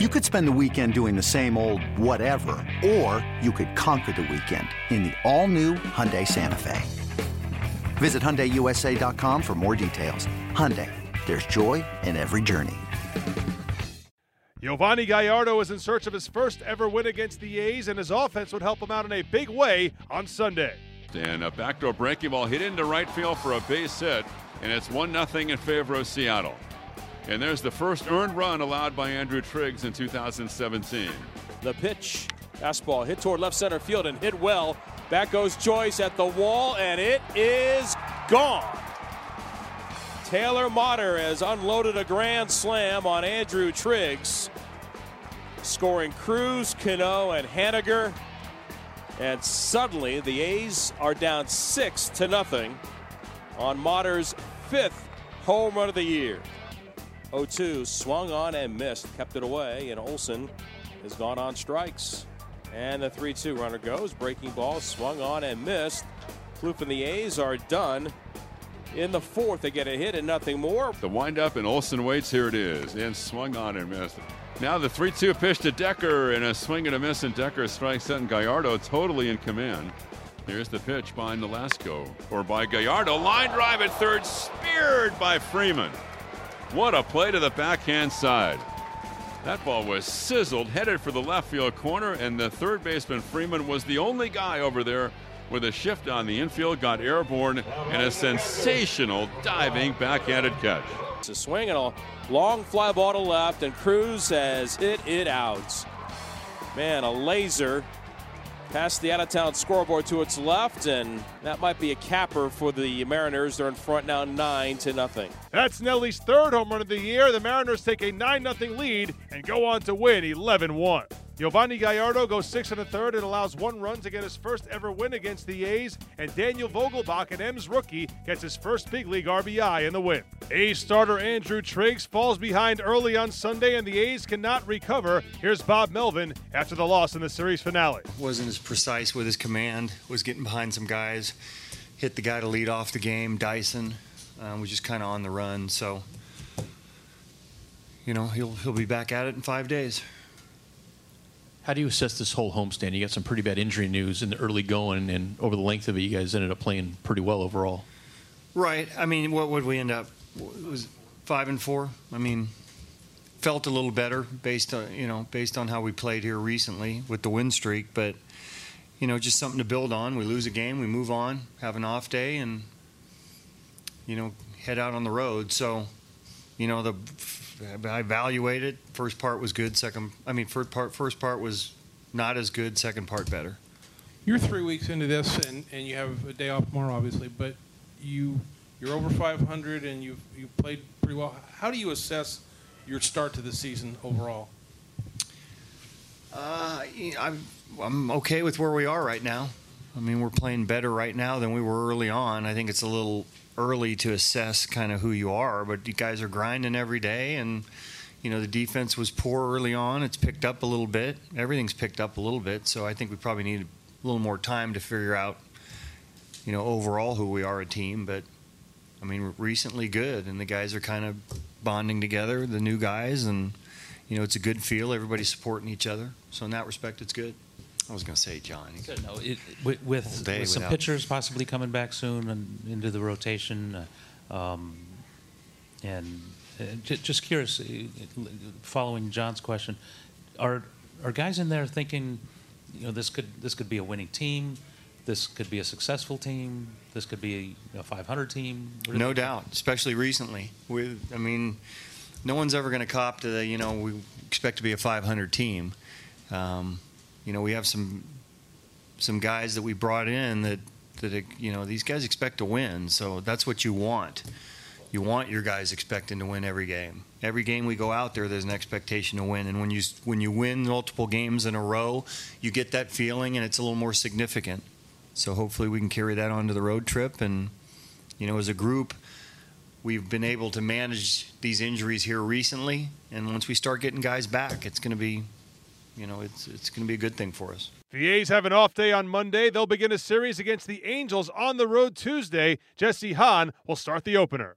You could spend the weekend doing the same old whatever, or you could conquer the weekend in the all-new Hyundai Santa Fe. Visit HyundaiUSA.com for more details. Hyundai, there's joy in every journey. Yovani Gallardo is in search of his first ever win against the A's, and his offense would help him out in a big way on Sunday. And a backdoor breaking ball hit into right field for a base hit, and it's 1 0 in favor of Seattle. And there's the first earned run allowed by Andrew Triggs in 2017. The pitch, fastball hit toward left center field and hit well. Back goes Joyce at the wall, and it is gone. Taylor Motter has unloaded a grand slam on Andrew Triggs, scoring Cruz, Cano, and Haniger. And suddenly the A's are down six to nothing on Motter's fifth home run of the year. 0-2 swung on and missed, kept it away, and Olson has gone on strikes. And the 3-2 runner goes, breaking ball swung on and missed. Plouffe and the A's are done. In the fourth, they get a hit and nothing more. The windup and Olson waits. Here it is, and swung on and missed. Now the 3-2 pitch to Decker and a swing and a miss, and Decker strikes out, and Gallardo totally in command. Here's the pitch by Nolasco, or by Gallardo. Line drive at third, speared by Freeman. What a play to the backhand side. That ball was sizzled, headed for the left field corner, and the third baseman Freeman was the only guy over there with a shift on the infield, got airborne, and a sensational diving backhanded catch. It's a swing and a long fly ball to left, and Cruz has hit it out. Man, a laser past the out of town scoreboard to its left, and that might be a capper for the Mariners. They're in front now, nine to nothing. That's Nelly's third home run of the year. The Mariners take a 9 0 lead and go on to win 11 1. Yovani Gallardo goes six and a third and allows one run to get his first ever win against the A's, and Daniel Vogelbach, an M's rookie, gets his first big league RBI in the win. A's starter Andrew Triggs falls behind early on Sunday, and the A's cannot recover. Here's Bob Melvin after the loss in the series finale. Wasn't as precise with his command, was getting behind some guys, hit the guy to lead off the game, Dyson, um, was just kind of on the run, so. You know, he'll he'll be back at it in five days. How do you assess this whole homestand? You got some pretty bad injury news in the early going, and over the length of it, you guys ended up playing pretty well overall. Right. I mean, what would we end up? It was five and four. I mean, felt a little better based on you know based on how we played here recently with the win streak, but you know just something to build on. We lose a game, we move on, have an off day, and you know head out on the road. So you know the I evaluated. First part was good. Second, I mean, first part first part was not as good. Second part better. You're three weeks into this, and, and you have a day off tomorrow, obviously. But you you're over 500, and you've you played pretty well. How do you assess your start to the season overall? Uh, I'm I'm okay with where we are right now. I mean, we're playing better right now than we were early on. I think it's a little early to assess kind of who you are, but you guys are grinding every day, and you know the defense was poor early on. It's picked up a little bit. Everything's picked up a little bit, so I think we probably need a little more time to figure out, you know, overall who we are a team. But I mean, recently good, and the guys are kind of bonding together, the new guys, and you know it's a good feel. Everybody's supporting each other, so in that respect, it's good. I was going to say John. No, it, with, with, with some pitchers possibly coming back soon and into the rotation, uh, um, and uh, just curious, uh, following John's question, are are guys in there thinking, you know, this could this could be a winning team, this could be a successful team, this could be a 500 team? No doubt, especially recently. With, I mean, no one's ever going to cop to the, you know, we expect to be a 500 team. Um, you know, we have some some guys that we brought in that that you know these guys expect to win. So that's what you want. You want your guys expecting to win every game. Every game we go out there, there's an expectation to win. And when you when you win multiple games in a row, you get that feeling, and it's a little more significant. So hopefully we can carry that onto the road trip. And you know, as a group, we've been able to manage these injuries here recently. And once we start getting guys back, it's going to be you know, it's it's going to be a good thing for us. The A's have an off day on Monday. They'll begin a series against the Angels on the road Tuesday. Jesse Hahn will start the opener.